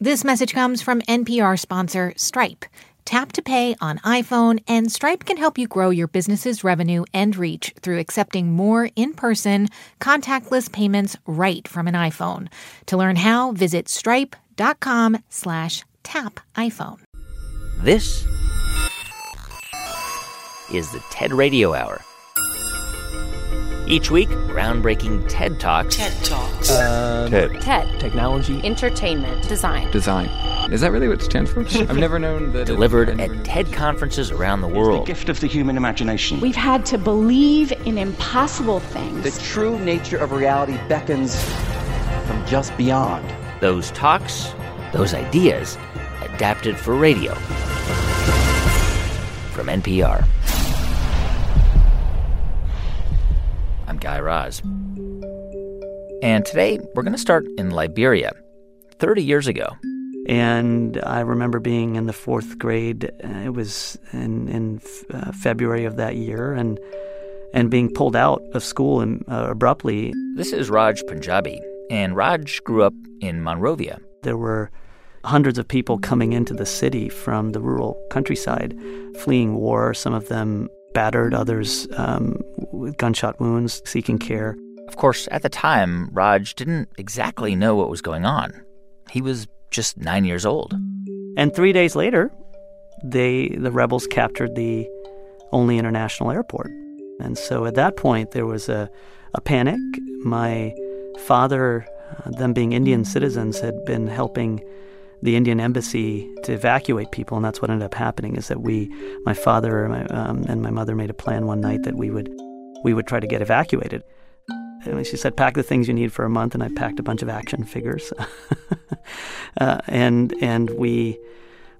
This message comes from NPR sponsor Stripe. Tap to pay on iPhone, and Stripe can help you grow your business's revenue and reach through accepting more in person, contactless payments right from an iPhone. To learn how, visit stripe.com slash tap iPhone. This is the TED Radio Hour. Each week, groundbreaking TED Talks. TED Talks. Um, TED. TED. Technology. Entertainment. Design. Design. Is that really what it stands for? I've never known that. Delivered at known- TED conferences around the world. It's The gift of the human imagination. We've had to believe in impossible things. The true nature of reality beckons from just beyond. Those talks, those ideas, adapted for radio. From NPR. I'm Guy Raz. And today, we're going to start in Liberia, 30 years ago. And I remember being in the fourth grade. Uh, it was in in uh, February of that year, and and being pulled out of school and, uh, abruptly. This is Raj Panjabi, and Raj grew up in Monrovia. There were hundreds of people coming into the city from the rural countryside, fleeing war. Some of them battered, others um, with gunshot wounds, seeking care. Of course, at the time, Raj didn't exactly know what was going on. He was just nine years old. And three days later, they the rebels captured the only international airport. And so at that point, there was a, a panic. My father, uh, them being Indian citizens, had been helping the Indian embassy to evacuate people, and that's what ended up happening. Is that we, my father and my, um, and my mother, made a plan one night that we would we would try to get evacuated. And she said, "Pack the things you need for a month," and I packed a bunch of action figures, uh, and and we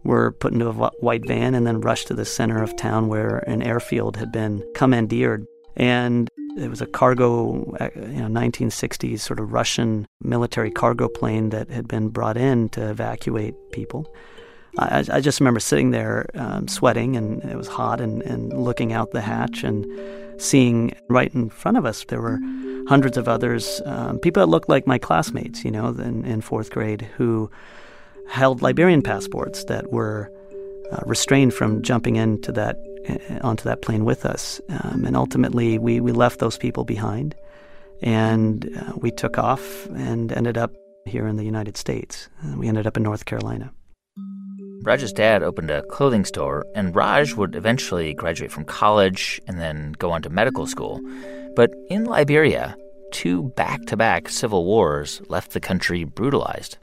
were put into a white van and then rushed to the center of town where an airfield had been commandeered. And it was a cargo, uh, you know, 1960s sort of Russian military cargo plane that had been brought in to evacuate people. I, I just remember sitting there um, sweating and it was hot and, and looking out the hatch and seeing right in front of us there were hundreds of others, um, people that looked like my classmates, you know, in, in fourth grade who held Liberian passports that were uh, restrained from jumping into that onto that plane with us. Um, and ultimately, we, we left those people behind, and uh, we took off and ended up here in the United States. Uh, we ended up in North Carolina. Raj's dad opened a clothing store, and Raj would eventually graduate from college and then go on to medical school. But in Liberia, two back to back civil wars left the country brutalized.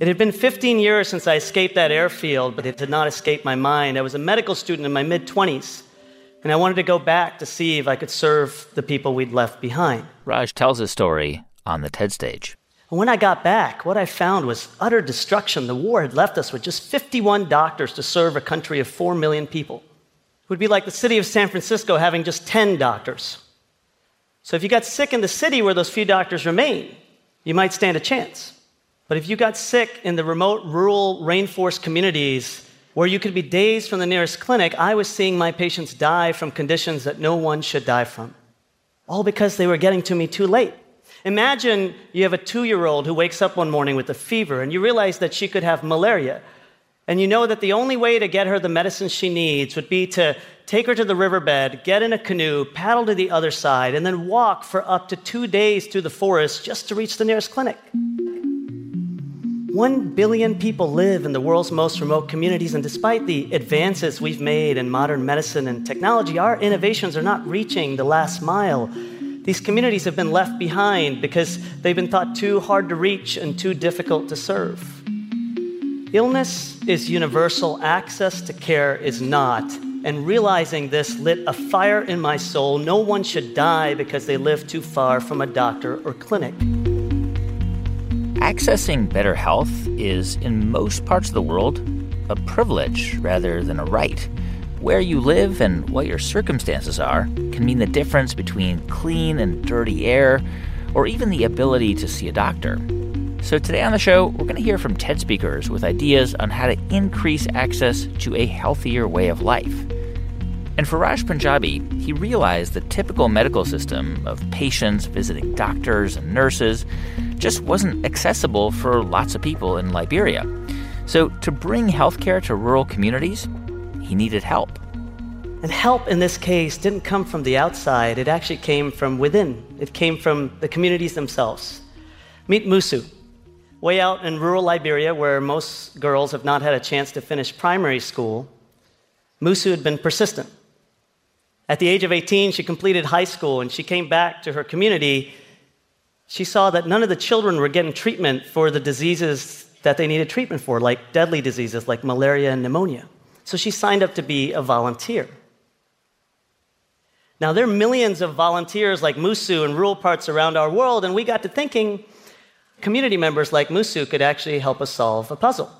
It had been 15 years since I escaped that airfield, but it did not escape my mind. I was a medical student in my mid 20s, and I wanted to go back to see if I could serve the people we'd left behind. Raj tells his story on the TED stage. When I got back, what I found was utter destruction. The war had left us with just 51 doctors to serve a country of 4 million people. It would be like the city of San Francisco having just 10 doctors. So if you got sick in the city where those few doctors remain, you might stand a chance. But if you got sick in the remote rural rainforest communities where you could be days from the nearest clinic, I was seeing my patients die from conditions that no one should die from. All because they were getting to me too late. Imagine you have a two year old who wakes up one morning with a fever and you realize that she could have malaria. And you know that the only way to get her the medicine she needs would be to take her to the riverbed, get in a canoe, paddle to the other side, and then walk for up to two days through the forest just to reach the nearest clinic. One billion people live in the world's most remote communities, and despite the advances we've made in modern medicine and technology, our innovations are not reaching the last mile. These communities have been left behind because they've been thought too hard to reach and too difficult to serve. Illness is universal, access to care is not. And realizing this lit a fire in my soul. No one should die because they live too far from a doctor or clinic. Accessing better health is, in most parts of the world, a privilege rather than a right. Where you live and what your circumstances are can mean the difference between clean and dirty air, or even the ability to see a doctor. So, today on the show, we're going to hear from TED speakers with ideas on how to increase access to a healthier way of life. And for Raj Panjabi, he realized the typical medical system of patients visiting doctors and nurses just wasn't accessible for lots of people in Liberia. So, to bring healthcare to rural communities, he needed help. And help in this case didn't come from the outside, it actually came from within. It came from the communities themselves. Meet Musu, way out in rural Liberia, where most girls have not had a chance to finish primary school. Musu had been persistent. At the age of 18, she completed high school and she came back to her community. She saw that none of the children were getting treatment for the diseases that they needed treatment for, like deadly diseases like malaria and pneumonia. So she signed up to be a volunteer. Now, there are millions of volunteers like Musu in rural parts around our world, and we got to thinking community members like Musu could actually help us solve a puzzle.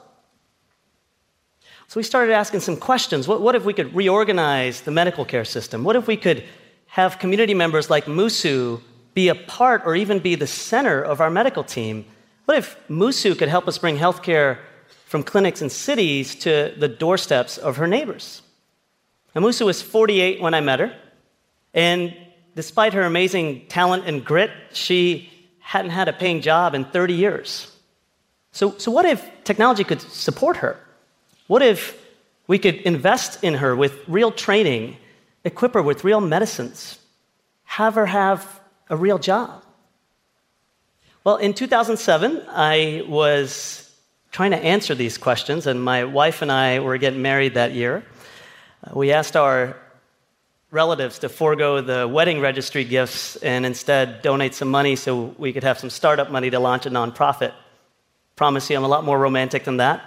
So we started asking some questions. What, what, if we could reorganize the medical care system? What if we could have community members like Musu be a part or even be the center of our medical team? What if Musu could help us bring healthcare from clinics and cities to the doorsteps of her neighbors? Now, Musu was 48 when I met her. And despite her amazing talent and grit, she hadn't had a paying job in 30 years. So, so what if technology could support her? What if we could invest in her with real training, equip her with real medicines, have her have a real job? Well, in 2007, I was trying to answer these questions, and my wife and I were getting married that year. Uh, we asked our relatives to forego the wedding registry gifts and instead donate some money so we could have some startup money to launch a nonprofit. Promise you, I'm a lot more romantic than that.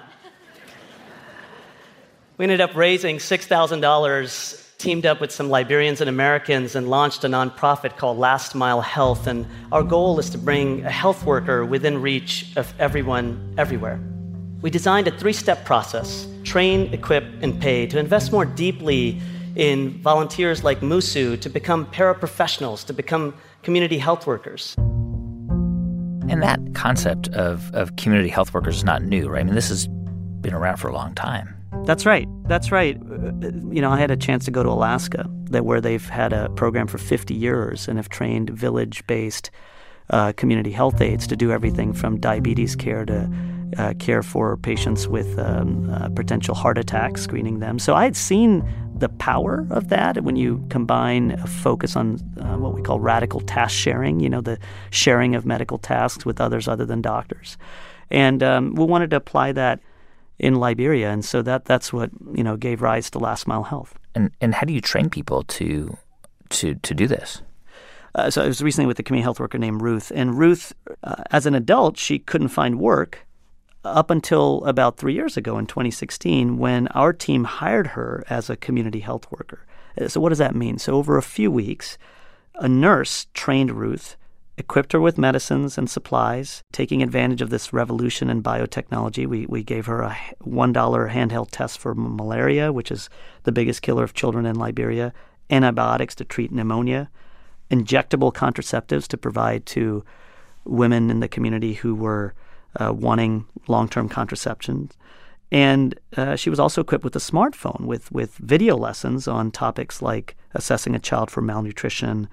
We ended up raising $6,000, teamed up with some Liberians and Americans, and launched a nonprofit called Last Mile Health. And our goal is to bring a health worker within reach of everyone, everywhere. We designed a three step process train, equip, and pay to invest more deeply in volunteers like Musu to become paraprofessionals, to become community health workers. And that concept of, of community health workers is not new, right? I mean, this has been around for a long time. That's right. That's right. You know, I had a chance to go to Alaska, that where they've had a program for 50 years and have trained village-based uh, community health aides to do everything from diabetes care to uh, care for patients with um, uh, potential heart attacks, screening them. So I had seen the power of that when you combine a focus on uh, what we call radical task sharing, you know, the sharing of medical tasks with others other than doctors. And um, we wanted to apply that in Liberia, and so that that's what you know gave rise to Last Mile Health. And and how do you train people to to to do this? Uh, so I was recently with a community health worker named Ruth, and Ruth, uh, as an adult, she couldn't find work, up until about three years ago in 2016 when our team hired her as a community health worker. Uh, so, what does that mean? So, over a few weeks, a nurse trained Ruth, equipped her with medicines and supplies, taking advantage of this revolution in biotechnology. We, we gave her a $1 handheld test for malaria, which is the biggest killer of children in Liberia, antibiotics to treat pneumonia, injectable contraceptives to provide to women in the community who were uh, wanting long term contraception. And uh, she was also equipped with a smartphone with, with video lessons on topics like assessing a child for malnutrition.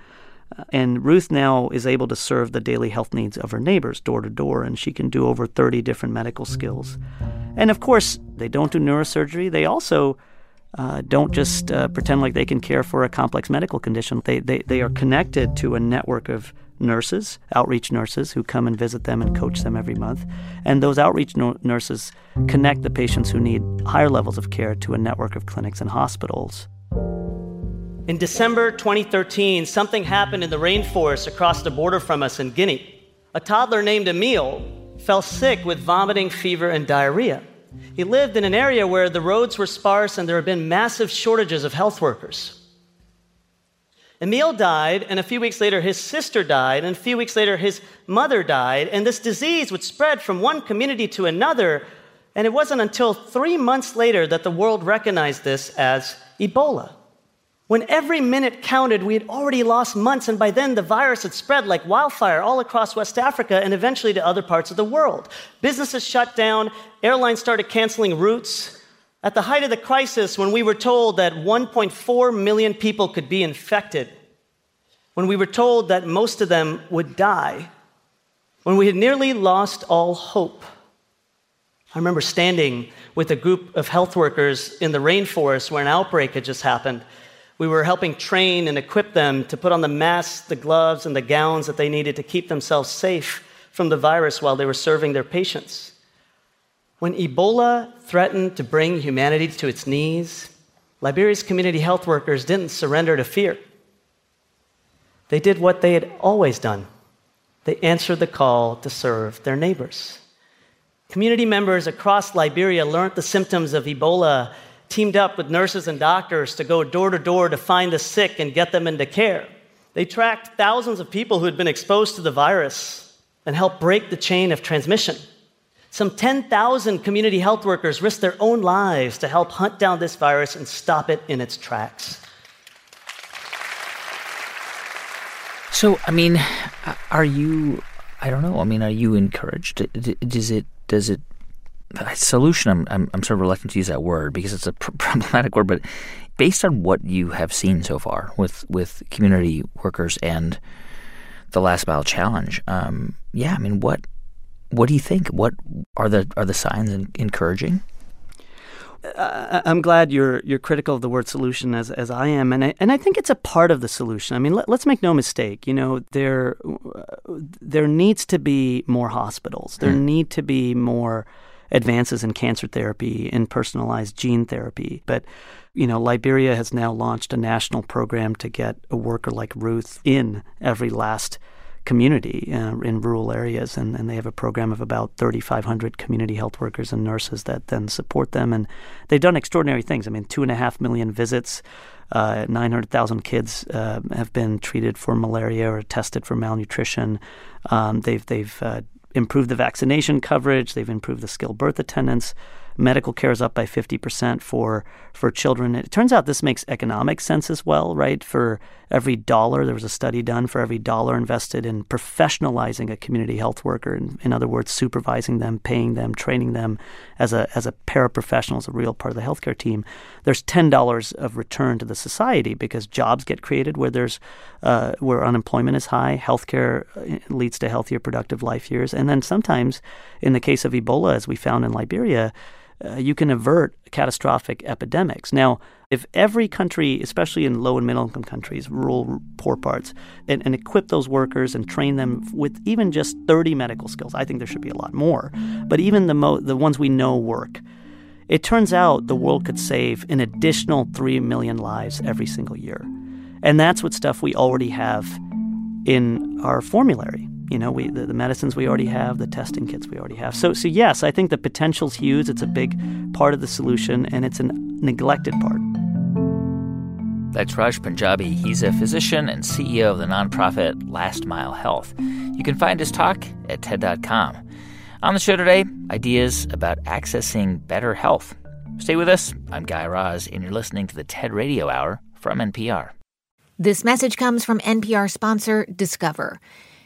And Ruth now is able to serve the daily health needs of her neighbors door to door, and she can do over 30 different medical skills. And of course, they don't do neurosurgery. They also uh, don't just uh, pretend like they can care for a complex medical condition. They, they, they are connected to a network of nurses, outreach nurses, who come and visit them and coach them every month. And those outreach no- nurses connect the patients who need higher levels of care to a network of clinics and hospitals. In December 2013, something happened in the rainforest across the border from us in Guinea. A toddler named Emil fell sick with vomiting, fever, and diarrhea. He lived in an area where the roads were sparse and there had been massive shortages of health workers. Emil died, and a few weeks later, his sister died, and a few weeks later, his mother died, and this disease would spread from one community to another. And it wasn't until three months later that the world recognized this as Ebola. When every minute counted, we had already lost months, and by then the virus had spread like wildfire all across West Africa and eventually to other parts of the world. Businesses shut down, airlines started canceling routes. At the height of the crisis, when we were told that 1.4 million people could be infected, when we were told that most of them would die, when we had nearly lost all hope, I remember standing with a group of health workers in the rainforest where an outbreak had just happened. We were helping train and equip them to put on the masks, the gloves, and the gowns that they needed to keep themselves safe from the virus while they were serving their patients. When Ebola threatened to bring humanity to its knees, Liberia's community health workers didn't surrender to fear. They did what they had always done they answered the call to serve their neighbors. Community members across Liberia learned the symptoms of Ebola, teamed up with nurses and doctors to go door to door to find the sick and get them into care. They tracked thousands of people who had been exposed to the virus and helped break the chain of transmission. Some 10,000 community health workers risked their own lives to help hunt down this virus and stop it in its tracks. So, I mean, are you? I don't know. I mean, are you encouraged? Does it? Does it? Solution. I'm, I'm. I'm sort of reluctant to use that word because it's a problematic word. But based on what you have seen so far with with community workers and the last mile challenge, um, yeah. I mean, what what do you think? What are the are the signs encouraging? Uh, I'm glad you're you're critical of the word solution as as I am, and I, and I think it's a part of the solution. I mean, let, us make no mistake. You know, there there needs to be more hospitals. There mm. need to be more advances in cancer therapy, in personalized gene therapy, but you know, Liberia has now launched a national program to get a worker like Ruth in every last community uh, in rural areas, and, and they have a program of about 3,500 community health workers and nurses that then support them. And they've done extraordinary things. I mean, two and a half million visits. Uh, 900,000 kids uh, have been treated for malaria or tested for malnutrition. Um, they've they've uh, improved the vaccination coverage. They've improved the skilled birth attendance. Medical care is up by 50% for for children. It turns out this makes economic sense as well, right? For every dollar, there was a study done for every dollar invested in professionalizing a community health worker, in, in other words, supervising them, paying them, training them as a as a paraprofessional, as a real part of the healthcare team. There's ten dollars of return to the society because jobs get created where there's uh, where unemployment is high. Healthcare uh, leads to healthier, productive life years, and then sometimes, in the case of Ebola, as we found in Liberia uh, you can avert catastrophic epidemics. Now, if every country, especially in low and middle income countries, rural poor parts, and, and, equip those workers and train them with even just 30 medical skills, I think there should be a lot more. But even the mo- the ones we know work, it turns out the world could save an additional 3 million lives every single year. And that's what stuff we already have in our formulary you know, we the, the, medicines we already have, the testing kits we already have. So, so yes, I think the potential's huge. It's a big part of the solution, and it's a neglected part. That's Raj Panjabi. He's a physician and CEO of the nonprofit Last Mile Health. You can find his talk at TED.com. On the show today, ideas about accessing better health. Stay with us. I'm Guy Raz, and you're listening to the TED Radio Hour from NPR. This message comes from NPR sponsor Discover.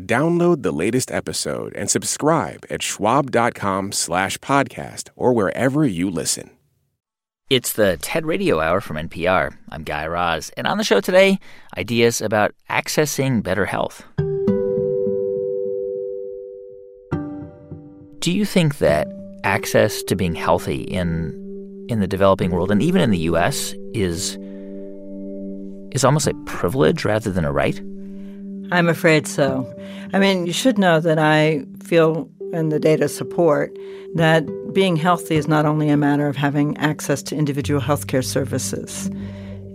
Download the latest episode and subscribe at schwab.com slash podcast or wherever you listen. It's the TED Radio Hour from NPR. I'm Guy Raz, and on the show today, ideas about accessing better health. Do you think that access to being healthy in in the developing world and even in the US is is almost a privilege rather than a right? I'm afraid so. I mean, you should know that I feel and the data support that being healthy is not only a matter of having access to individual healthcare services,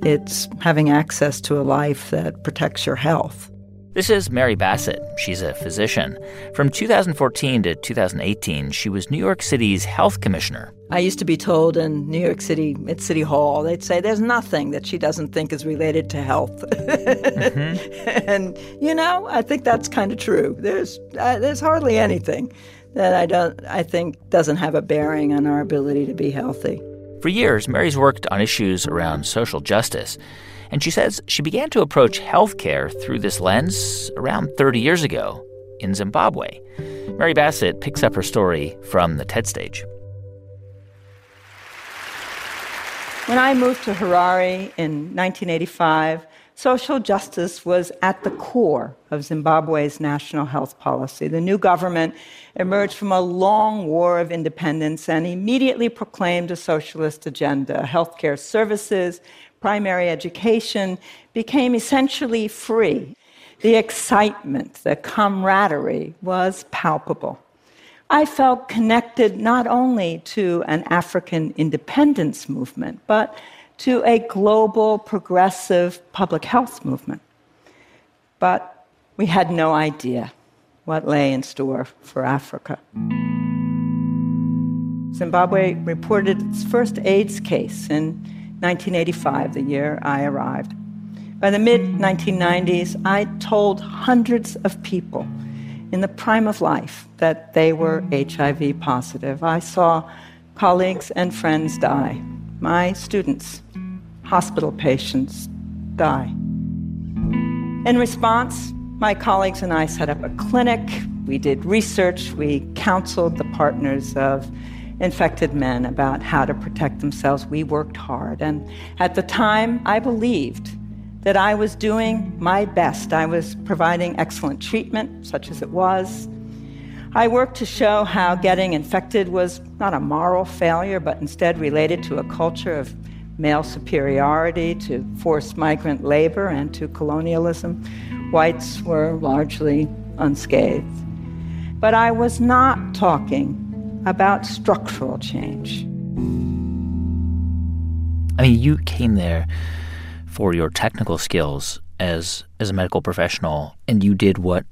it's having access to a life that protects your health. This is Mary Bassett. She's a physician. From 2014 to 2018, she was New York City's health commissioner. I used to be told in New York City at City Hall, they'd say there's nothing that she doesn't think is related to health. mm-hmm. and you know, I think that's kind of true. There's uh, there's hardly anything that I don't I think doesn't have a bearing on our ability to be healthy. For years, Mary's worked on issues around social justice. And she says she began to approach healthcare through this lens around 30 years ago in Zimbabwe. Mary Bassett picks up her story from the TED stage. When I moved to Harare in 1985, social justice was at the core of Zimbabwe's national health policy. The new government emerged from a long war of independence and immediately proclaimed a socialist agenda healthcare services, primary education became essentially free. The excitement, the camaraderie was palpable. I felt connected not only to an African independence movement, but to a global progressive public health movement. But we had no idea what lay in store for Africa. Zimbabwe reported its first AIDS case in 1985, the year I arrived. By the mid 1990s, I told hundreds of people in the prime of life that they were HIV positive. I saw colleagues and friends die, my students, hospital patients die. In response, my colleagues and I set up a clinic. We did research. We counseled the partners of infected men about how to protect themselves. We worked hard. And at the time, I believed that I was doing my best. I was providing excellent treatment, such as it was. I worked to show how getting infected was not a moral failure, but instead related to a culture of male superiority, to forced migrant labor, and to colonialism. Whites were largely unscathed. But I was not talking about structural change. I mean, you came there for your technical skills as as a medical professional, and you did what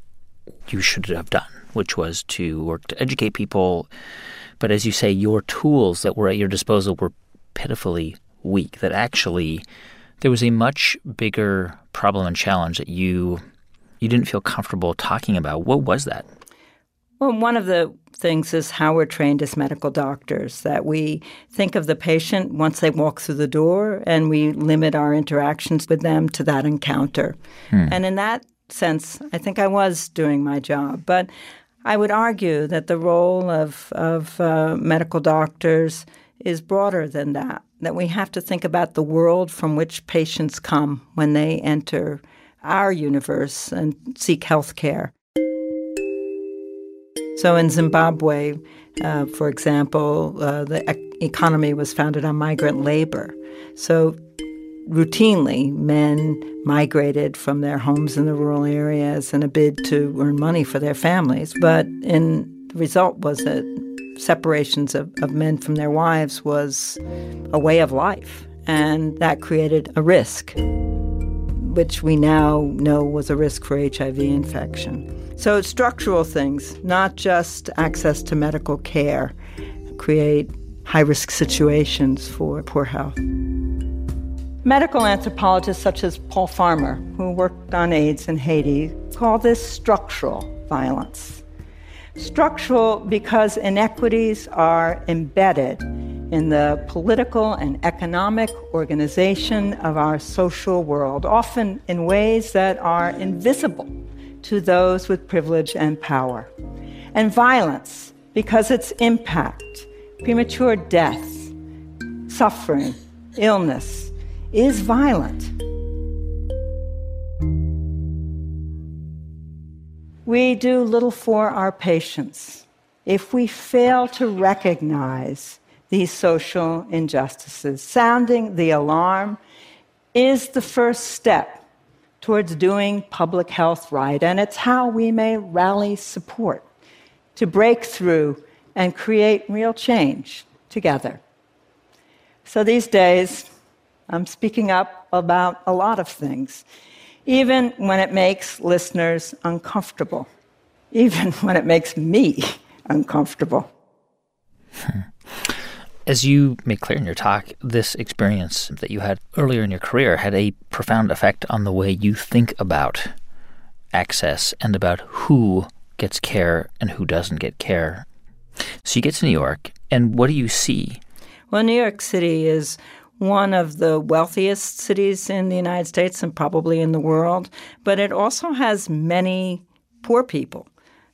you should have done, which was to work to educate people. But as you say, your tools that were at your disposal were pitifully weak. That actually there was a much bigger problem and challenge that you you didn't feel comfortable talking about. What was that? Well, one of the things is how we're trained as medical doctors that we think of the patient once they walk through the door and we limit our interactions with them to that encounter. Hmm. And in that sense, I think I was doing my job. But I would argue that the role of, of uh, medical doctors is broader than that, that we have to think about the world from which patients come when they enter our universe and seek health care. So in Zimbabwe, uh, for example, uh, the e- economy was founded on migrant labor. So routinely, men migrated from their homes in the rural areas in a bid to earn money for their families. But in the result was that separations of, of men from their wives was a way of life, and that created a risk, which we now know was a risk for HIV infection. So, structural things, not just access to medical care, create high risk situations for poor health. Medical anthropologists such as Paul Farmer, who worked on AIDS in Haiti, call this structural violence. Structural because inequities are embedded in the political and economic organization of our social world, often in ways that are invisible to those with privilege and power. And violence, because its impact, premature death, suffering, illness, is violent. We do little for our patients if we fail to recognize these social injustices. Sounding the alarm is the first step towards doing public health right, and it's how we may rally support to break through and create real change together. So these days, I'm speaking up about a lot of things, even when it makes listeners uncomfortable, even when it makes me uncomfortable. As you make clear in your talk, this experience that you had earlier in your career had a profound effect on the way you think about access and about who gets care and who doesn't get care. So you get to New York, and what do you see? Well, New York City is one of the wealthiest cities in the United States and probably in the world, but it also has many poor people.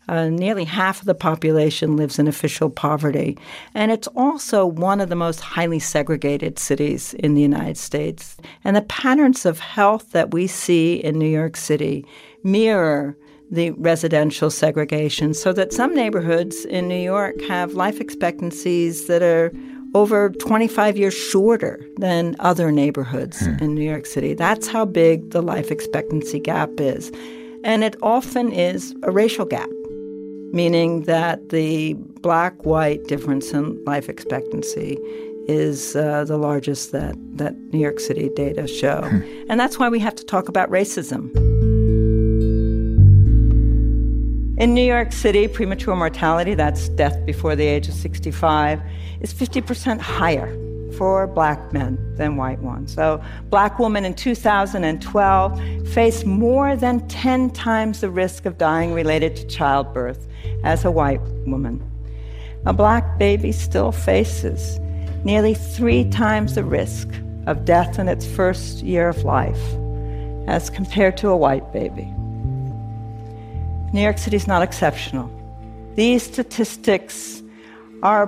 Uh, nearly half of the population lives in official poverty. And it's also one of the most highly segregated cities in the United States. And the patterns of health that we see in New York City mirror the residential segregation, so that some neighborhoods in New York have life expectancies that are over 25 years shorter than other neighborhoods hmm. in New York City. That's how big the life expectancy gap is. And it often is a racial gap, meaning that the black white difference in life expectancy is uh, the largest that, that New York City data show. Hmm. And that's why we have to talk about racism. In New York City, premature mortality, that's death before the age of 65, is 50% higher for black men than white ones. So, black women in 2012 face more than 10 times the risk of dying related to childbirth as a white woman. A black baby still faces nearly three times the risk of death in its first year of life as compared to a white baby. New York City is not exceptional. These statistics are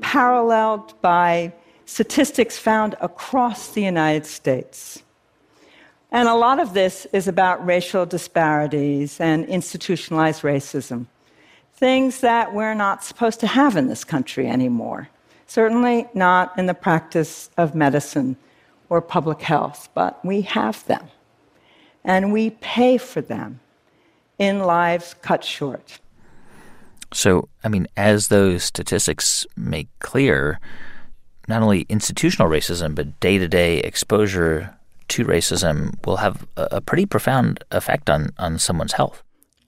paralleled by statistics found across the United States. And a lot of this is about racial disparities and institutionalized racism, things that we're not supposed to have in this country anymore. Certainly not in the practice of medicine or public health, but we have them. And we pay for them in lives cut short. So, I mean, as those statistics make clear, not only institutional racism, but day to day exposure to racism will have a, pretty profound effect on, on someone's health.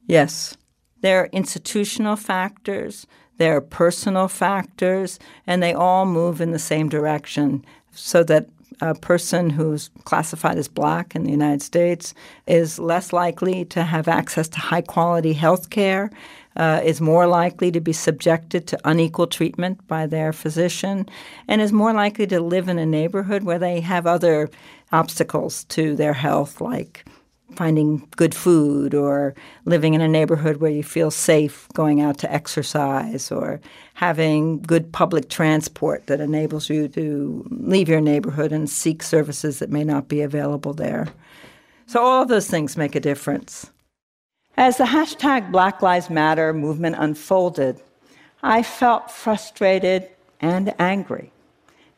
Yes. There are institutional factors, there are personal factors, and they all move in the same direction so that a person who's classified as black in the United States is less likely to have access to high quality health care, uh, is more likely to be subjected to unequal treatment by their physician, and is more likely to live in a neighborhood where they have other obstacles to their health, like finding good food or living in a neighborhood where you feel safe going out to exercise or having good public transport that enables you to leave your neighborhood and seek services that may not be available there. So all those things make a difference. As the hashtag Black Lives Matter movement unfolded, I felt frustrated and angry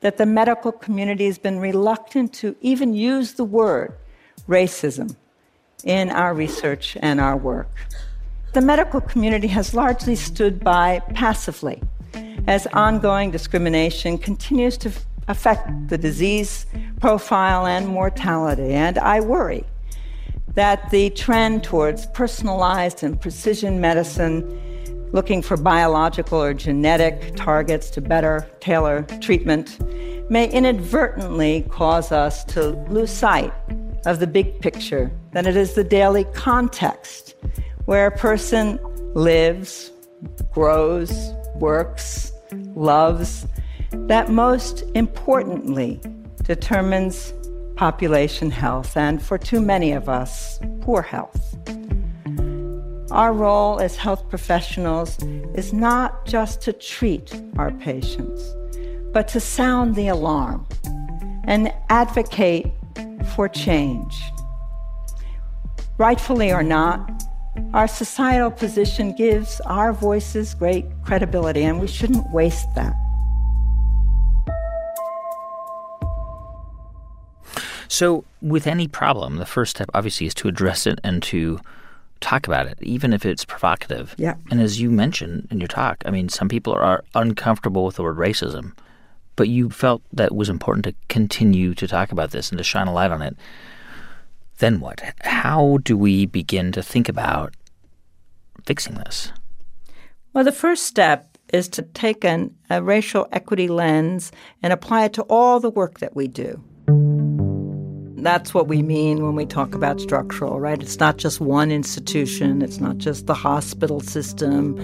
that the medical community has been reluctant to even use the word racism in our research and our work. The medical community has largely stood by passively as ongoing discrimination continues to affect the disease profile and mortality. And I worry that the trend towards personalized and precision medicine, looking for biological or genetic targets to better tailor treatment, may inadvertently cause us to lose sight of the big picture, that it is the daily context where a person lives, grows, works, loves, that most importantly determines population health, and for too many of us, poor health. Our role as health professionals is not just to treat our patients, but to sound the alarm and advocate for change. Rightfully or not, our societal position gives our voices great credibility, and we shouldn't waste that. So, with any problem, the first step obviously is to address it and to talk about it, even if it's provocative. Yeah. And as you mentioned in your talk, I mean, some people are uncomfortable with the word racism, but you felt that it was important to continue to talk about this and to shine a light on it. Then what? How do we begin to think about fixing this? Well, the first step is to take an, a racial equity lens and apply it to all the work that we do. That's what we mean when we talk about structural, right? It's not just one institution, it's not just the hospital system.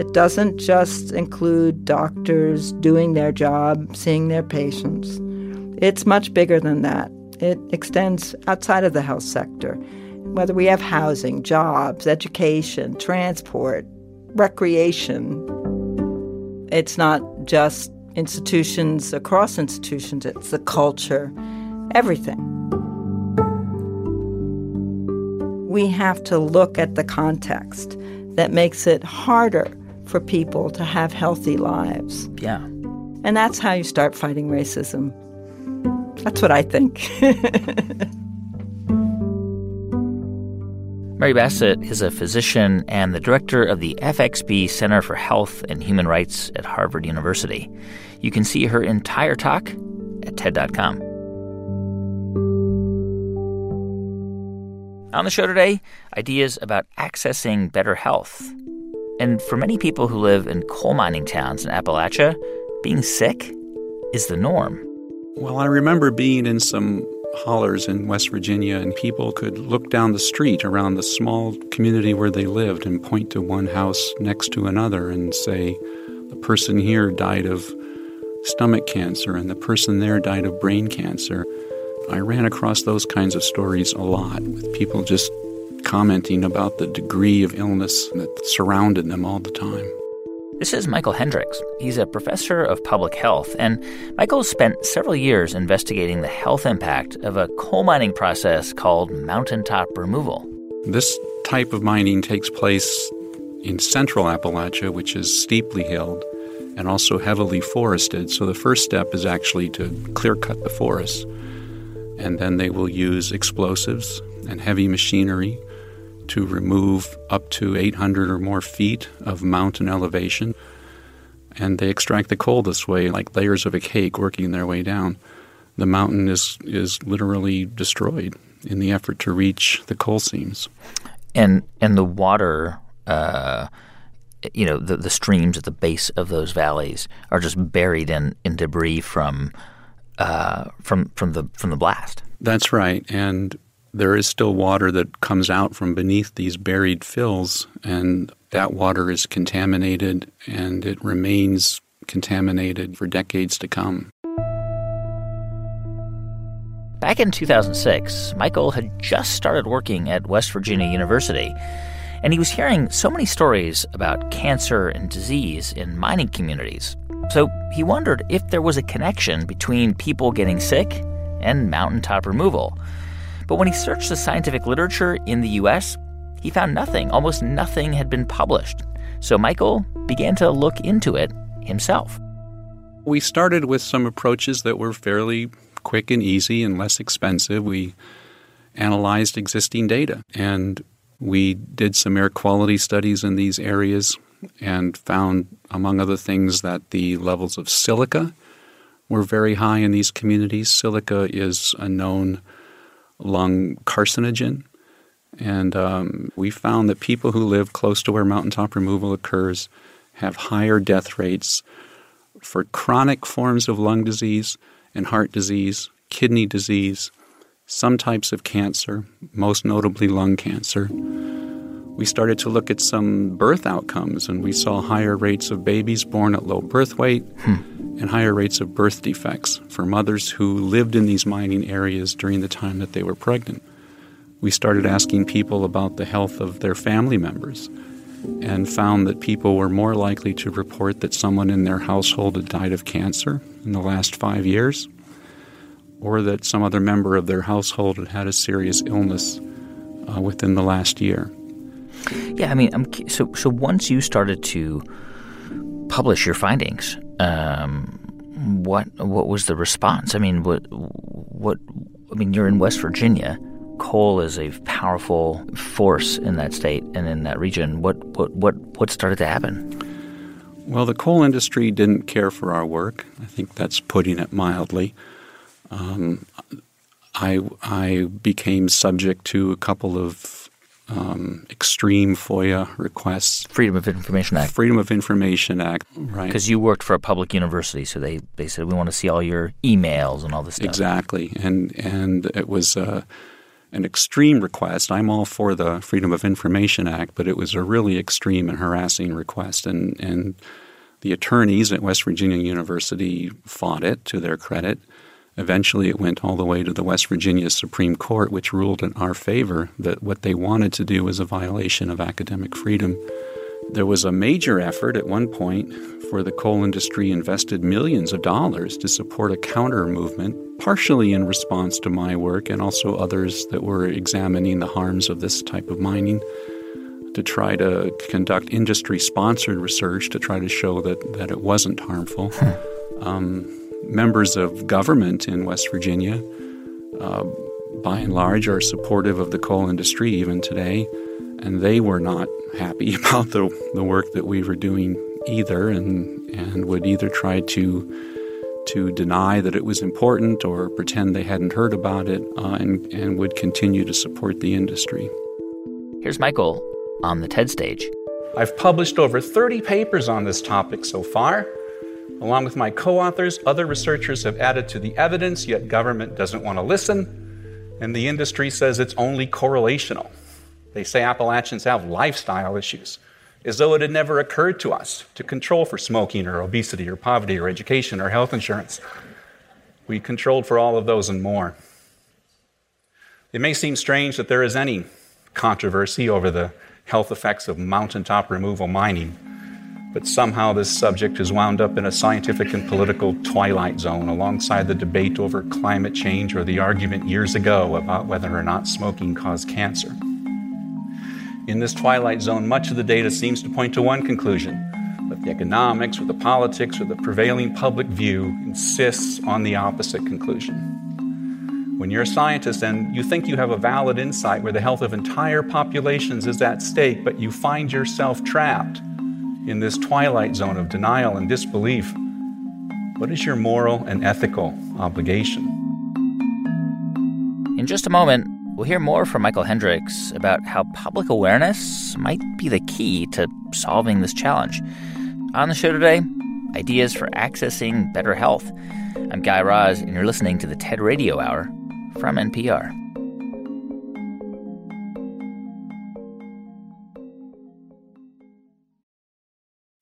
It doesn't just include doctors doing their job, seeing their patients. It's much bigger than that. It extends outside of the health sector. Whether we have housing, jobs, education, transport, recreation, it's not just institutions across institutions, it's the culture, everything. We have to look at the context that makes it harder for people to have healthy lives. Yeah. And that's how you start fighting racism. That's what I think. Mary Bassett is a physician and the director of the FXB Center for Health and Human Rights at Harvard University. You can see her entire talk at TED.com. On the show today, ideas about accessing better health. And for many people who live in coal mining towns in Appalachia, being sick is the norm. Well, I remember being in some hollers in West Virginia, and people could look down the street around the small community where they lived and point to one house next to another and say, the person here died of stomach cancer, and the person there died of brain cancer. I ran across those kinds of stories a lot with people just commenting about the degree of illness that surrounded them all the time. This is Michael Hendryx. He's a professor of public health, and Michael spent several years investigating the health impact of a coal mining process called mountaintop removal. This type of mining takes place in central Appalachia, which is steeply hilled and also heavily forested. So the first step is actually to clear cut the forest. And then they will use explosives and heavy machinery to remove up to 800 or more feet of mountain elevation. And they extract the coal this way, like layers of a cake working their way down. The mountain is, is literally destroyed in the effort to reach the coal seams. And, and the water, uh, you know, the, the streams at the base of those valleys are just buried in, in debris from, uh, from, from, the, from the blast. That's right. And there is still water that comes out from beneath these buried fills, and that water is contaminated and it remains contaminated for decades to come. Back in 2006, Michael had just started working at West Virginia University, and he was hearing so many stories about cancer and disease in mining communities. So he wondered if there was a connection between people getting sick and mountaintop removal. But when he searched the scientific literature in the US, he found nothing. Almost nothing had been published. So Michael began to look into it himself. We started with some approaches that were fairly quick and easy and less expensive. We analyzed existing data and we did some air quality studies in these areas and found, among other things, that the levels of silica were very high in these communities. Silica is a known lung carcinogen. And um, we found that people who live close to where mountaintop removal occurs have higher death rates for chronic forms of lung disease and heart disease, kidney disease, some types of cancer, most notably lung cancer. We started to look at some birth outcomes, and we saw higher rates of babies born at low birth weight hmm. and higher rates of birth defects for mothers who lived in these mining areas during the time that they were pregnant. We started asking people about the health of their family members and found that people were more likely to report that someone in their household had died of cancer in the last five years or that some other member of their household had had a serious illness uh, within the last year. Yeah, I mean, I'm, so so once you started to publish your findings, um, what what was the response? I mean, what what? I mean, you're in West Virginia. coal is a powerful force in that state and in that region. What what what what started to happen? Well, the coal industry didn't care for our work. I think that's putting it mildly. Um, I I became subject to a couple of um, extreme FOIA requests. Freedom of Information Act. Freedom of Information Act, right? Because you worked for a public university, so they, they said we want to see all your emails and all this stuff. Exactly, and and it was uh, an extreme request. I'm all for the Freedom of Information Act, but it was a really extreme and harassing request, and and the attorneys at West Virginia University fought it to their credit. Eventually, it went all the way to the West Virginia Supreme Court, which ruled in our favor that what they wanted to do was a violation of academic freedom. There was a major effort at one point for the coal industry invested millions of dollars to support a counter movement, partially in response to my work and also others that were examining the harms of this type of mining, to try to conduct industry sponsored research to try to show that, that it wasn't harmful. um, members of government in West Virginia, uh, by and large, are supportive of the coal industry even today, and they were not happy about the, the work that we were doing either, and and would either try to to deny that it was important or pretend they hadn't heard about it, uh, and and would continue to support the industry. Here's Michael on the TED stage. I've published over 30 papers on this topic so far. Along with my co authors, other researchers have added to the evidence, yet government doesn't want to listen, and the industry says it's only correlational. They say Appalachians have lifestyle issues, as though it had never occurred to us to control for smoking or obesity or poverty or education or health insurance. We controlled for all of those and more. It may seem strange that there is any controversy over the health effects of mountaintop removal mining. But somehow this subject has wound up in a scientific and political twilight zone alongside the debate over climate change or the argument years ago about whether or not smoking caused cancer. In this twilight zone, much of the data seems to point to one conclusion but the economics or the politics or the prevailing public view insists on the opposite conclusion. When you're a scientist and you think you have a valid insight where the health of entire populations is at stake, but you find yourself trapped in this twilight zone of denial and disbelief, what is your moral and ethical obligation? In just a moment, we'll hear more from Michael Hendryx about how public awareness might be the key to solving this challenge. On the show today, ideas for accessing better health. I'm Guy Raz, and you're listening to the TED Radio Hour from NPR.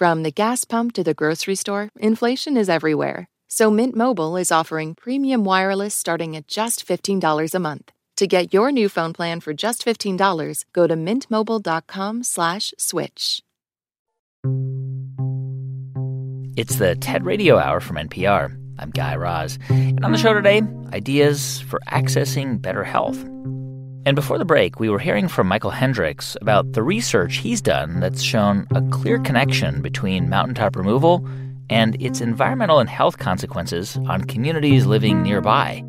From the gas pump to the grocery store, inflation is everywhere. So Mint Mobile is offering premium wireless starting at just $15 a month. To get your new phone plan for just $15, go to mintmobile.com/switch. It's the TED Radio Hour from NPR. I'm Guy Raz. And on the show today, ideas for accessing better health. And before the break, we were hearing from Michael Hendryx about the research he's done that's shown a clear connection between mountaintop removal and its environmental and health consequences on communities living nearby.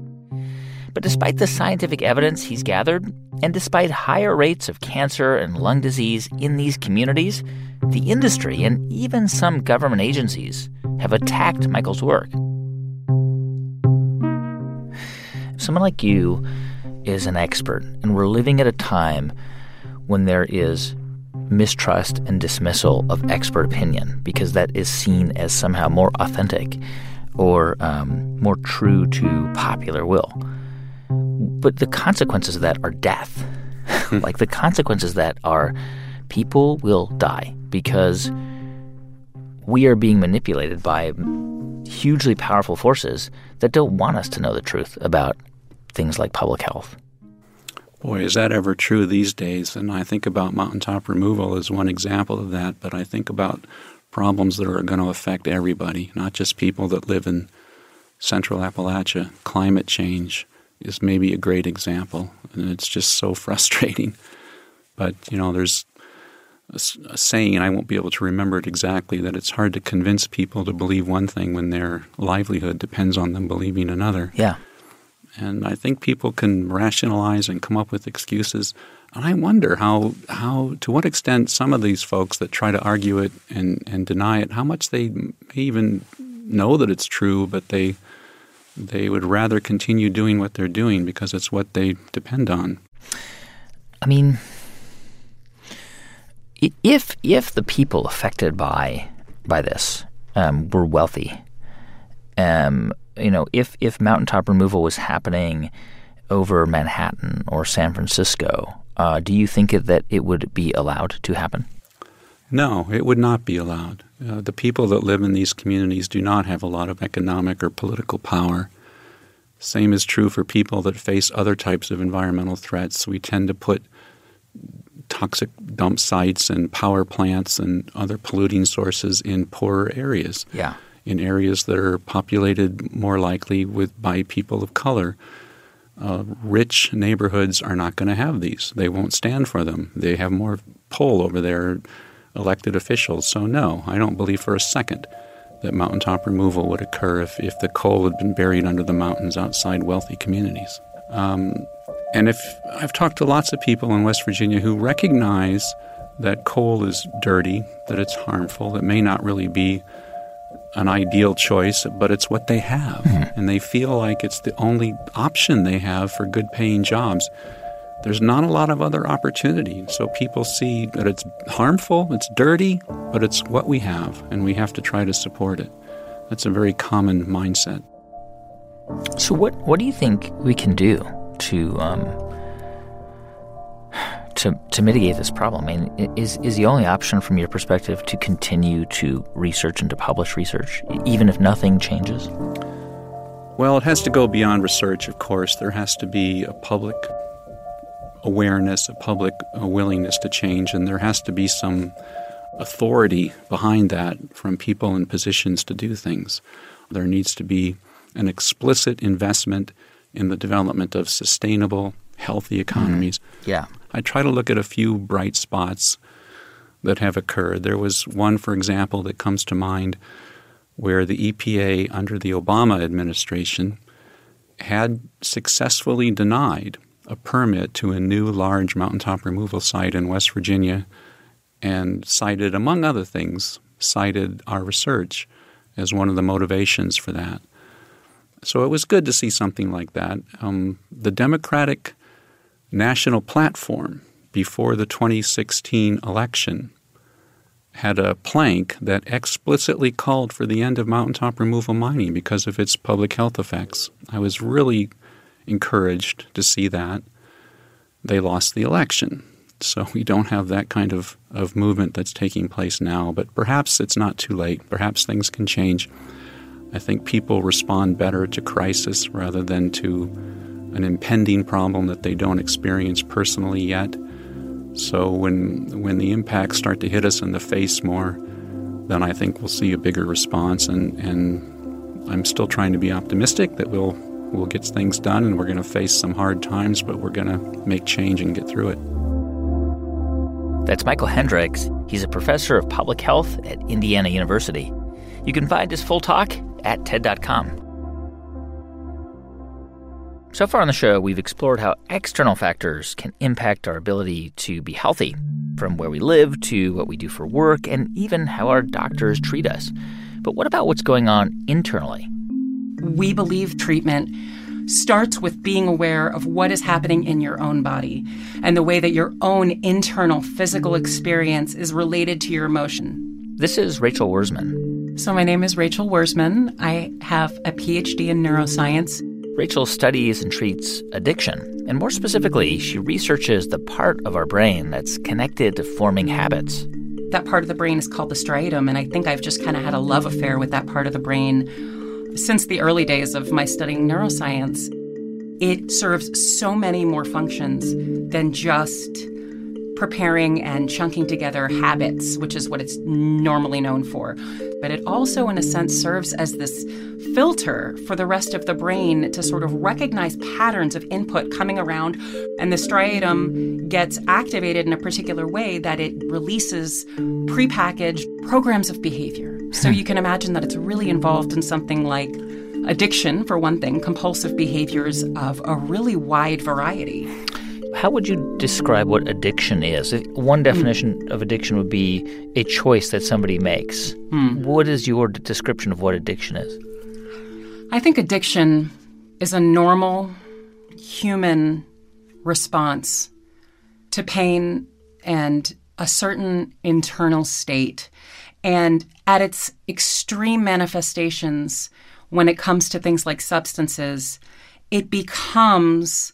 But despite the scientific evidence he's gathered, and despite higher rates of cancer and lung disease in these communities, the industry and even some government agencies have attacked Michael's work. Someone like you is an expert, and we're living at a time when there is mistrust and dismissal of expert opinion because that is seen as somehow more authentic or um, more true to popular will. But the consequences of that are death. like the consequences of that are people will die because we are being manipulated by hugely powerful forces that don't want us to know the truth about things like public health. Boy, is that ever true these days? And I think about mountaintop removal as one example of that, but I think about problems that are going to affect everybody, not just people that live in central Appalachia. Climate change is maybe a great example, and it's just so frustrating. But, you know, there's a, a saying, and I won't be able to remember it exactly, that it's hard to convince people to believe one thing when their livelihood depends on them believing another. Yeah. And I think people can rationalize and come up with excuses. And I wonder how, how to what extent some of these folks that try to argue it and, and deny it, how much they even know that it's true, but they they would rather continue doing what they're doing because it's what they depend on. I mean, if if the people affected by by this um, were wealthy, um, you know, if if mountaintop removal was happening over Manhattan or San Francisco, uh, do you think that it would be allowed to happen? No, it would not be allowed. Uh, the people that live in these communities do not have a lot of economic or political power. Same is true for people that face other types of environmental threats. We tend to put toxic dump sites and power plants and other polluting sources in poorer areas. Yeah. In areas that are populated more likely with by people of color. Uh, rich neighborhoods are not going to have these. They won't stand for them. They have more pull over their elected officials. So, no, I don't believe for a second that mountaintop removal would occur if, if the coal had been buried under the mountains outside wealthy communities. Um, and if I've talked to lots of people in West Virginia who recognize that coal is dirty, that it's harmful, that may not really be an ideal choice, but it's what they have. Mm-hmm. And they feel like it's the only option they have for good paying jobs. There's not a lot of other opportunity. So people see that it's harmful, it's dirty, but it's what we have, and we have to try to support it. That's a very common mindset. So, what, what do you think we can do to um, to to mitigate this problem? I mean, is is the only option from your perspective to continue to research and to publish research, even if nothing changes? Well, it has to go beyond research, of course. There has to be a public awareness, a public willingness to change, and there has to be some authority behind that from people in positions to do things. There needs to be an explicit investment in the development of sustainable, healthy economies. Mm-hmm. Yeah. I try to look at a few bright spots that have occurred. There was one, for example, that comes to mind where the EPA under the Obama administration had successfully denied a permit to a new large mountaintop removal site in West Virginia and cited, among other things, cited our research as one of the motivations for that. So it was good to see something like that. Um, the Democratic National Platform before the 2016 election had a plank that explicitly called for the end of mountaintop removal mining because of its public health effects. I was really encouraged to see that. They lost the election. So we don't have that kind of, of movement that's taking place now. But perhaps it's not too late. Perhaps things can change. I think people respond better to crisis rather than to an impending problem that they don't experience personally yet. So when when the impacts start to hit us in the face more, then I think we'll see a bigger response and, and I'm still trying to be optimistic that we'll we'll get things done and we're going to face some hard times, but we're going to make change and get through it. That's Michael Hendryx. He's a professor of public health at Indiana University. You can find his full talk at TED.com. So far on the show, we've explored how external factors can impact our ability to be healthy, from where we live to what we do for work, and even how our doctors treat us. But what about what's going on internally? We believe treatment starts with being aware of what is happening in your own body and the way that your own internal physical experience is related to your emotion. This is Rachel Wurzman. So, my name is Rachel Wurzman. I have a PhD in neuroscience. Rachel studies and treats addiction. And more specifically, she researches the part of our brain that's connected to forming habits. That part of the brain is called the striatum, and I think I've just kind of had a love affair with that part of the brain since the early days of my studying neuroscience. It serves so many more functions than just preparing and chunking together habits, which is what it's normally known for. But it also, in a sense, serves as this filter for the rest of the brain to sort of recognize patterns of input coming around. And the striatum gets activated in a particular way that it releases prepackaged programs of behavior. So hmm. you can imagine that it's really involved in something like addiction, for one thing, compulsive behaviors of a really wide variety. How would you describe what addiction is? One definition mm. of addiction would be a choice that somebody makes. Mm. What is your description of what addiction is? I think addiction is a normal human response to pain and a certain internal state. And at its extreme manifestations, when it comes to things like substances, it becomes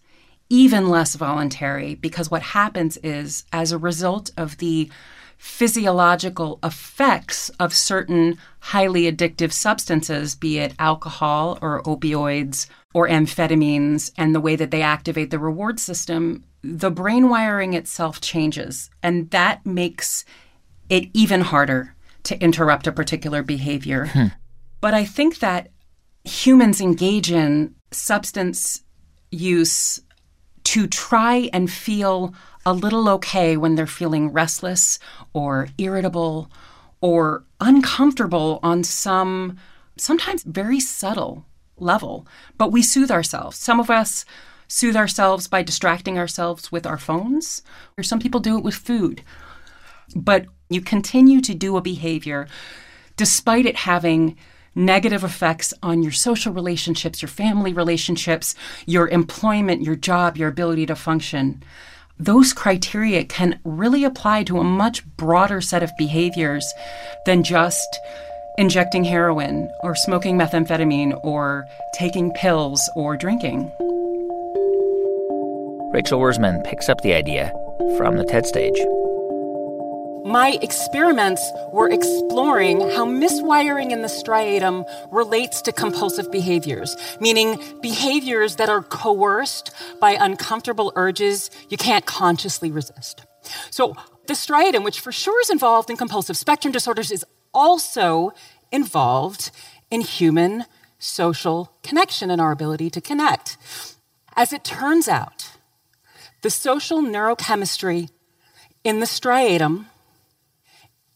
even less voluntary because what happens is, as a result of the physiological effects of certain highly addictive substances, be it alcohol or opioids or amphetamines, and the way that they activate the reward system, the brain wiring itself changes. And that makes it even harder to interrupt a particular behavior. Hmm. But I think that humans engage in substance use to try and feel a little okay when they're feeling restless or irritable or uncomfortable on some sometimes very subtle level. But we soothe ourselves. Some of us soothe ourselves by distracting ourselves with our phones, or some people do it with food. But you continue to do a behavior despite it having negative effects on your social relationships, your family relationships, your employment, your job, your ability to function. Those criteria can really apply to a much broader set of behaviors than just injecting heroin or smoking methamphetamine or taking pills or drinking. Rachel Wurzman picks up the idea from the TED stage my experiments were exploring how miswiring in the striatum relates to compulsive behaviors, meaning behaviors that are coerced by uncomfortable urges you can't consciously resist. So, the striatum, which for sure is involved in compulsive spectrum disorders, is also involved in human social connection and our ability to connect. As it turns out, the social neurochemistry in the striatum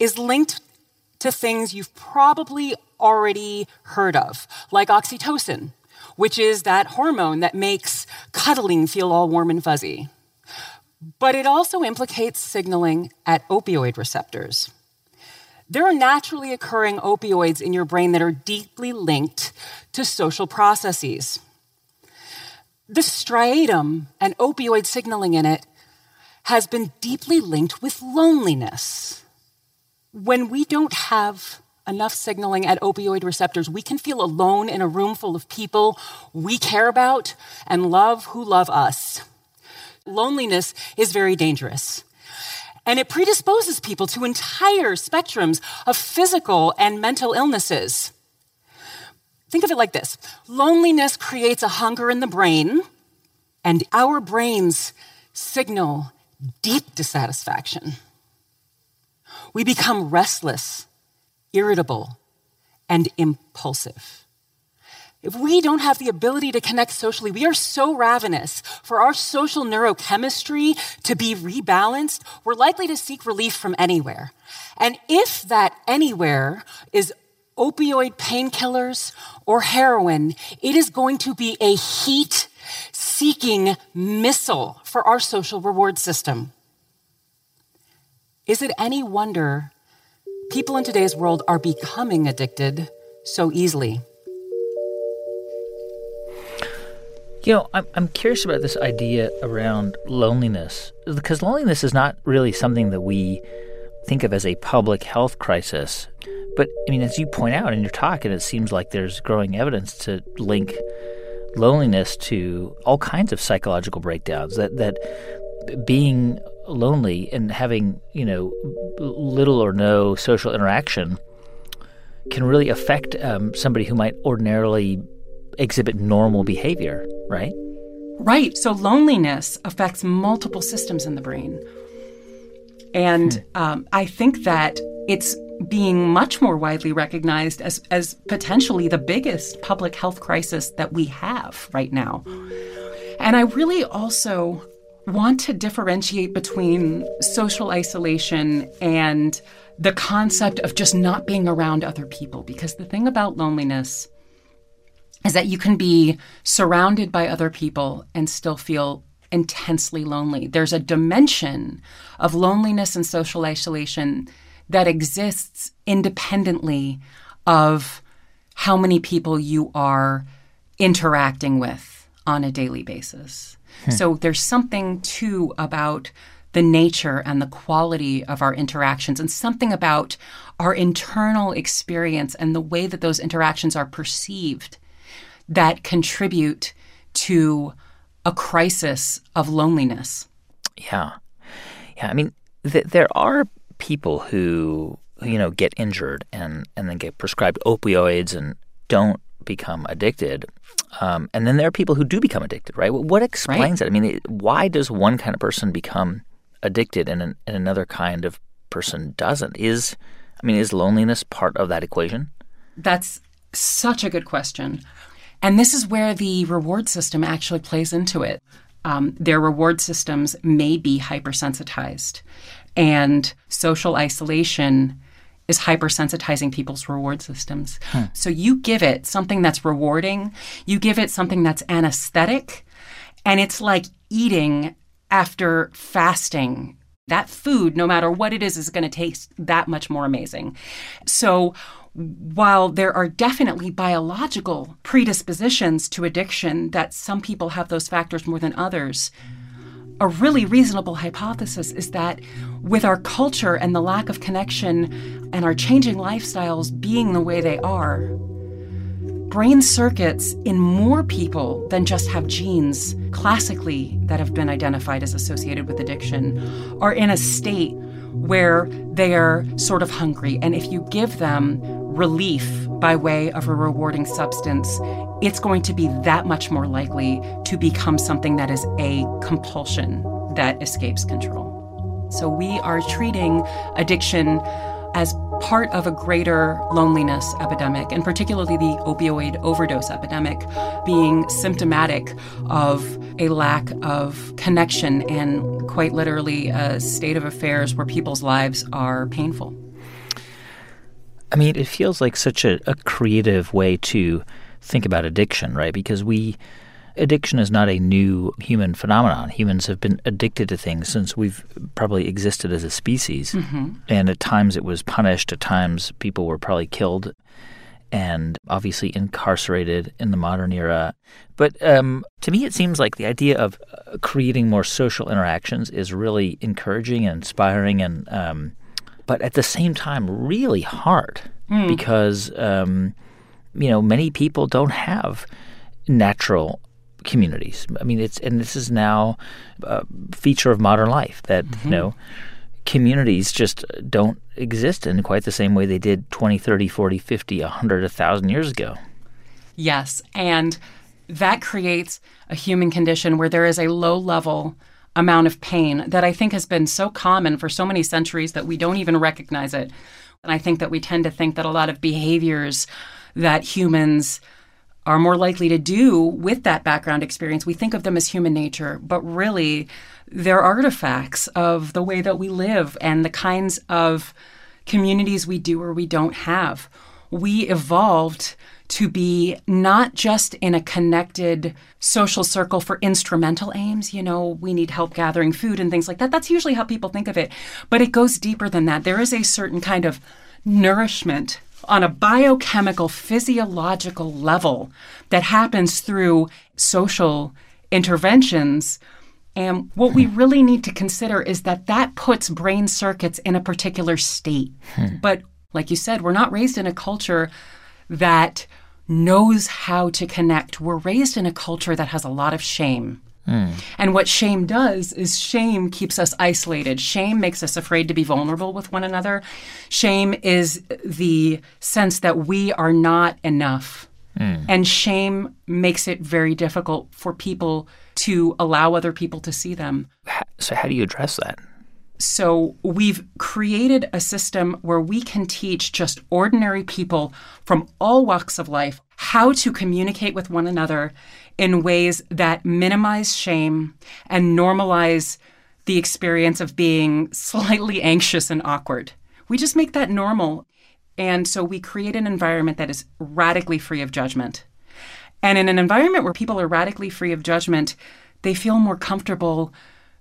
is linked to things you've probably already heard of, like oxytocin, which is that hormone that makes cuddling feel all warm and fuzzy. But it also implicates signaling at opioid receptors. There are naturally occurring opioids in your brain that are deeply linked to social processes. The striatum and opioid signaling in it has been deeply linked with loneliness. When we don't have enough signaling at opioid receptors, we can feel alone in a room full of people we care about and love who love us. Loneliness is very dangerous. And it predisposes people to entire spectrums of physical and mental illnesses. Think of it like this loneliness creates a hunger in the brain, and our brains signal deep dissatisfaction we become restless, irritable, and impulsive. If we don't have the ability to connect socially, we are so ravenous for our social neurochemistry to be rebalanced, we're likely to seek relief from anywhere. And if that anywhere is opioid painkillers or heroin, it is going to be a heat seeking missile for our social reward system. Is it any wonder people in today's world are becoming addicted so easily? You know, I'm, I'm curious about this idea around loneliness because loneliness is not really something that we think of as a public health crisis. But I mean, as you point out in your talk, and it seems like there's growing evidence to link loneliness to all kinds of psychological breakdowns. That that being lonely and having you know little or no social interaction can really affect um, somebody who might ordinarily exhibit normal behavior, right? Right. So loneliness affects multiple systems in the brain. And hmm. um, I think that it's being much more widely recognized as, as potentially the biggest public health crisis that we have right now. And I really also want to differentiate between social isolation and the concept of just not being around other people. Because the thing about loneliness is that you can be surrounded by other people and still feel intensely lonely. There's a dimension of loneliness and social isolation that exists independently of how many people you are interacting with on a daily basis. Hmm. So there's something too about the nature and the quality of our interactions and something about our internal experience and the way that those interactions are perceived that contribute to a crisis of loneliness. Yeah. Yeah. I mean, th- there are people who, you know, get injured and, and then get prescribed opioids and don't become addicted. Um, and then there are people who do become addicted, right? What explains right. it? I mean, why does one kind of person become addicted and, an, and another kind of person doesn't? Is, I mean, is loneliness part of that equation? That's such a good question. And this is where the reward system actually plays into it. Um, their reward systems may be hypersensitized, and social isolation is hypersensitizing people's reward systems. Hmm. So you give it something that's rewarding, you give it something that's anesthetic, and it's like eating after fasting. That food, no matter what it is, is going to taste that much more amazing. So while there are definitely biological predispositions to addiction, that some people have those factors more than others, a really reasonable hypothesis is that with our culture and the lack of connection and our changing lifestyles being the way they are, brain circuits in more people than just have genes classically that have been identified as associated with addiction are in a state where they are sort of hungry. And if you give them relief by way of a rewarding substance, it's going to be that much more likely to become something that is a compulsion that escapes control. So we are treating addiction as part of a greater loneliness epidemic, and particularly the opioid overdose epidemic, being symptomatic of a lack of connection and quite literally a state of affairs where people's lives are painful. I mean, it feels like such a, a creative way to think about addiction, right? Because we addiction is not a new human phenomenon. Humans have been addicted to things since we've probably existed as a species. Mm-hmm. And at times it was punished, at times people were probably killed and obviously incarcerated in the modern era. But um, to me, it seems like the idea of uh, creating more social interactions is really encouraging and inspiring and um, but at the same time really hard mm. because um, you know many people don't have natural communities. I mean, it's and this is now a feature of modern life that mm-hmm. you know communities just don't exist in quite the same way they did 20, 30, 40, 50, 100, 1,000 years ago. Yes, and that creates a human condition where there is a low level amount of pain that I think has been so common for so many centuries that we don't even recognize it. And I think that we tend to think that a lot of behaviors that humans are more likely to do with that background experience, we think of them as human nature, but really they're artifacts of the way that we live and the kinds of communities we do or we don't have. We evolved to be not just in a connected social circle for instrumental aims. You know, we need help gathering food and things like that. That's usually how people think of it. But it goes deeper than that. There is a certain kind of nourishment on a biochemical, physiological level that happens through social interventions. And what we really need to consider is that that puts brain circuits in a particular state. Hmm. But like you said, we're not raised in a culture that knows how to connect. We're raised in a culture that has a lot of shame. Mm. And what shame does is shame keeps us isolated. Shame makes us afraid to be vulnerable with one another. Shame is the sense that we are not enough. Mm. And shame makes it very difficult for people to allow other people to see them. So, how do you address that? So, we've created a system where we can teach just ordinary people from all walks of life how to communicate with one another in ways that minimize shame and normalize the experience of being slightly anxious and awkward. We just make that normal. And so we create an environment that is radically free of judgment. And in an environment where people are radically free of judgment, they feel more comfortable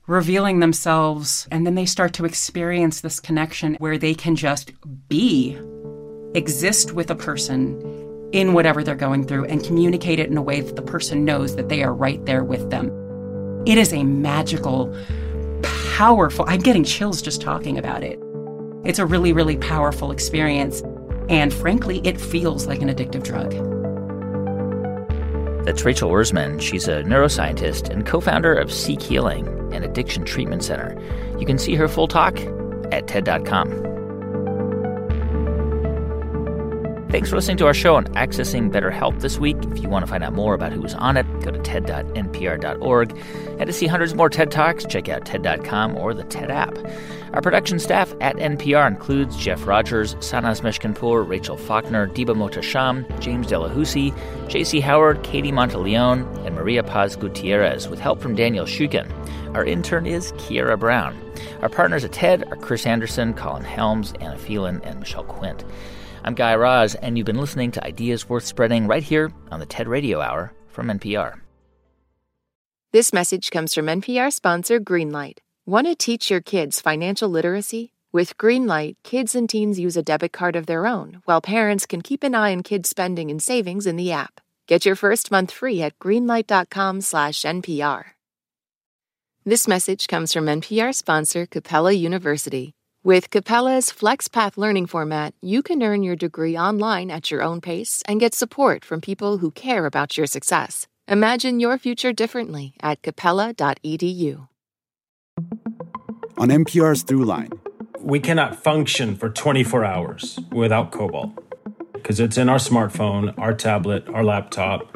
revealing themselves, and then they start to experience this connection where they can just be, exist with a person in whatever they're going through, and communicate it in a way that the person knows that they are right there with them. It is a magical, powerful, I'm getting chills just talking about it. It's a really, really powerful experience. And frankly, it feels like an addictive drug. That's Rachel Wurzman. She's a neuroscientist and co founder of Seek Healing, an addiction treatment center. You can see her full talk at TED.com. Thanks for listening to our show on accessing better health this week. If you want to find out more about who's on it, go to ted.npr.org. And to see hundreds more TED Talks, check out TED.com or the TED app. Our production staff at NPR includes Jeff Rogers, Sanaz Meshkinpour, Rachel Faulkner, Diba Mohtasham, James Delahoussaye, J.C. Howard, Katie Monteleone, and Maria Paz Gutierrez, with help from Daniel Shukin. Our intern is Kiera Brown. Our partners at TED are Chris Anderson, Colin Helms, Anna Phelan, and Michelle Quint. I'm Guy Raz, and you've been listening to Ideas Worth Spreading right here on the TED Radio Hour from NPR. This message comes from NPR sponsor Greenlight. Want to teach your kids financial literacy? With Greenlight, kids and teens use a debit card of their own, while parents can keep an eye on kids' spending and savings in the app. Get your first month free at greenlight.com/npr. This message comes from NPR sponsor Capella University. With Capella's FlexPath learning format, you can earn your degree online at your own pace and get support from people who care about your success. Imagine your future differently at capella.edu. On NPR's Throughline, we cannot function for 24 hours without cobalt because it's in our smartphone, our tablet, our laptop.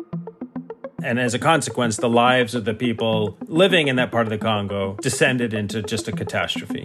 And as a consequence, the lives of the people living in that part of the Congo descended into just a catastrophe.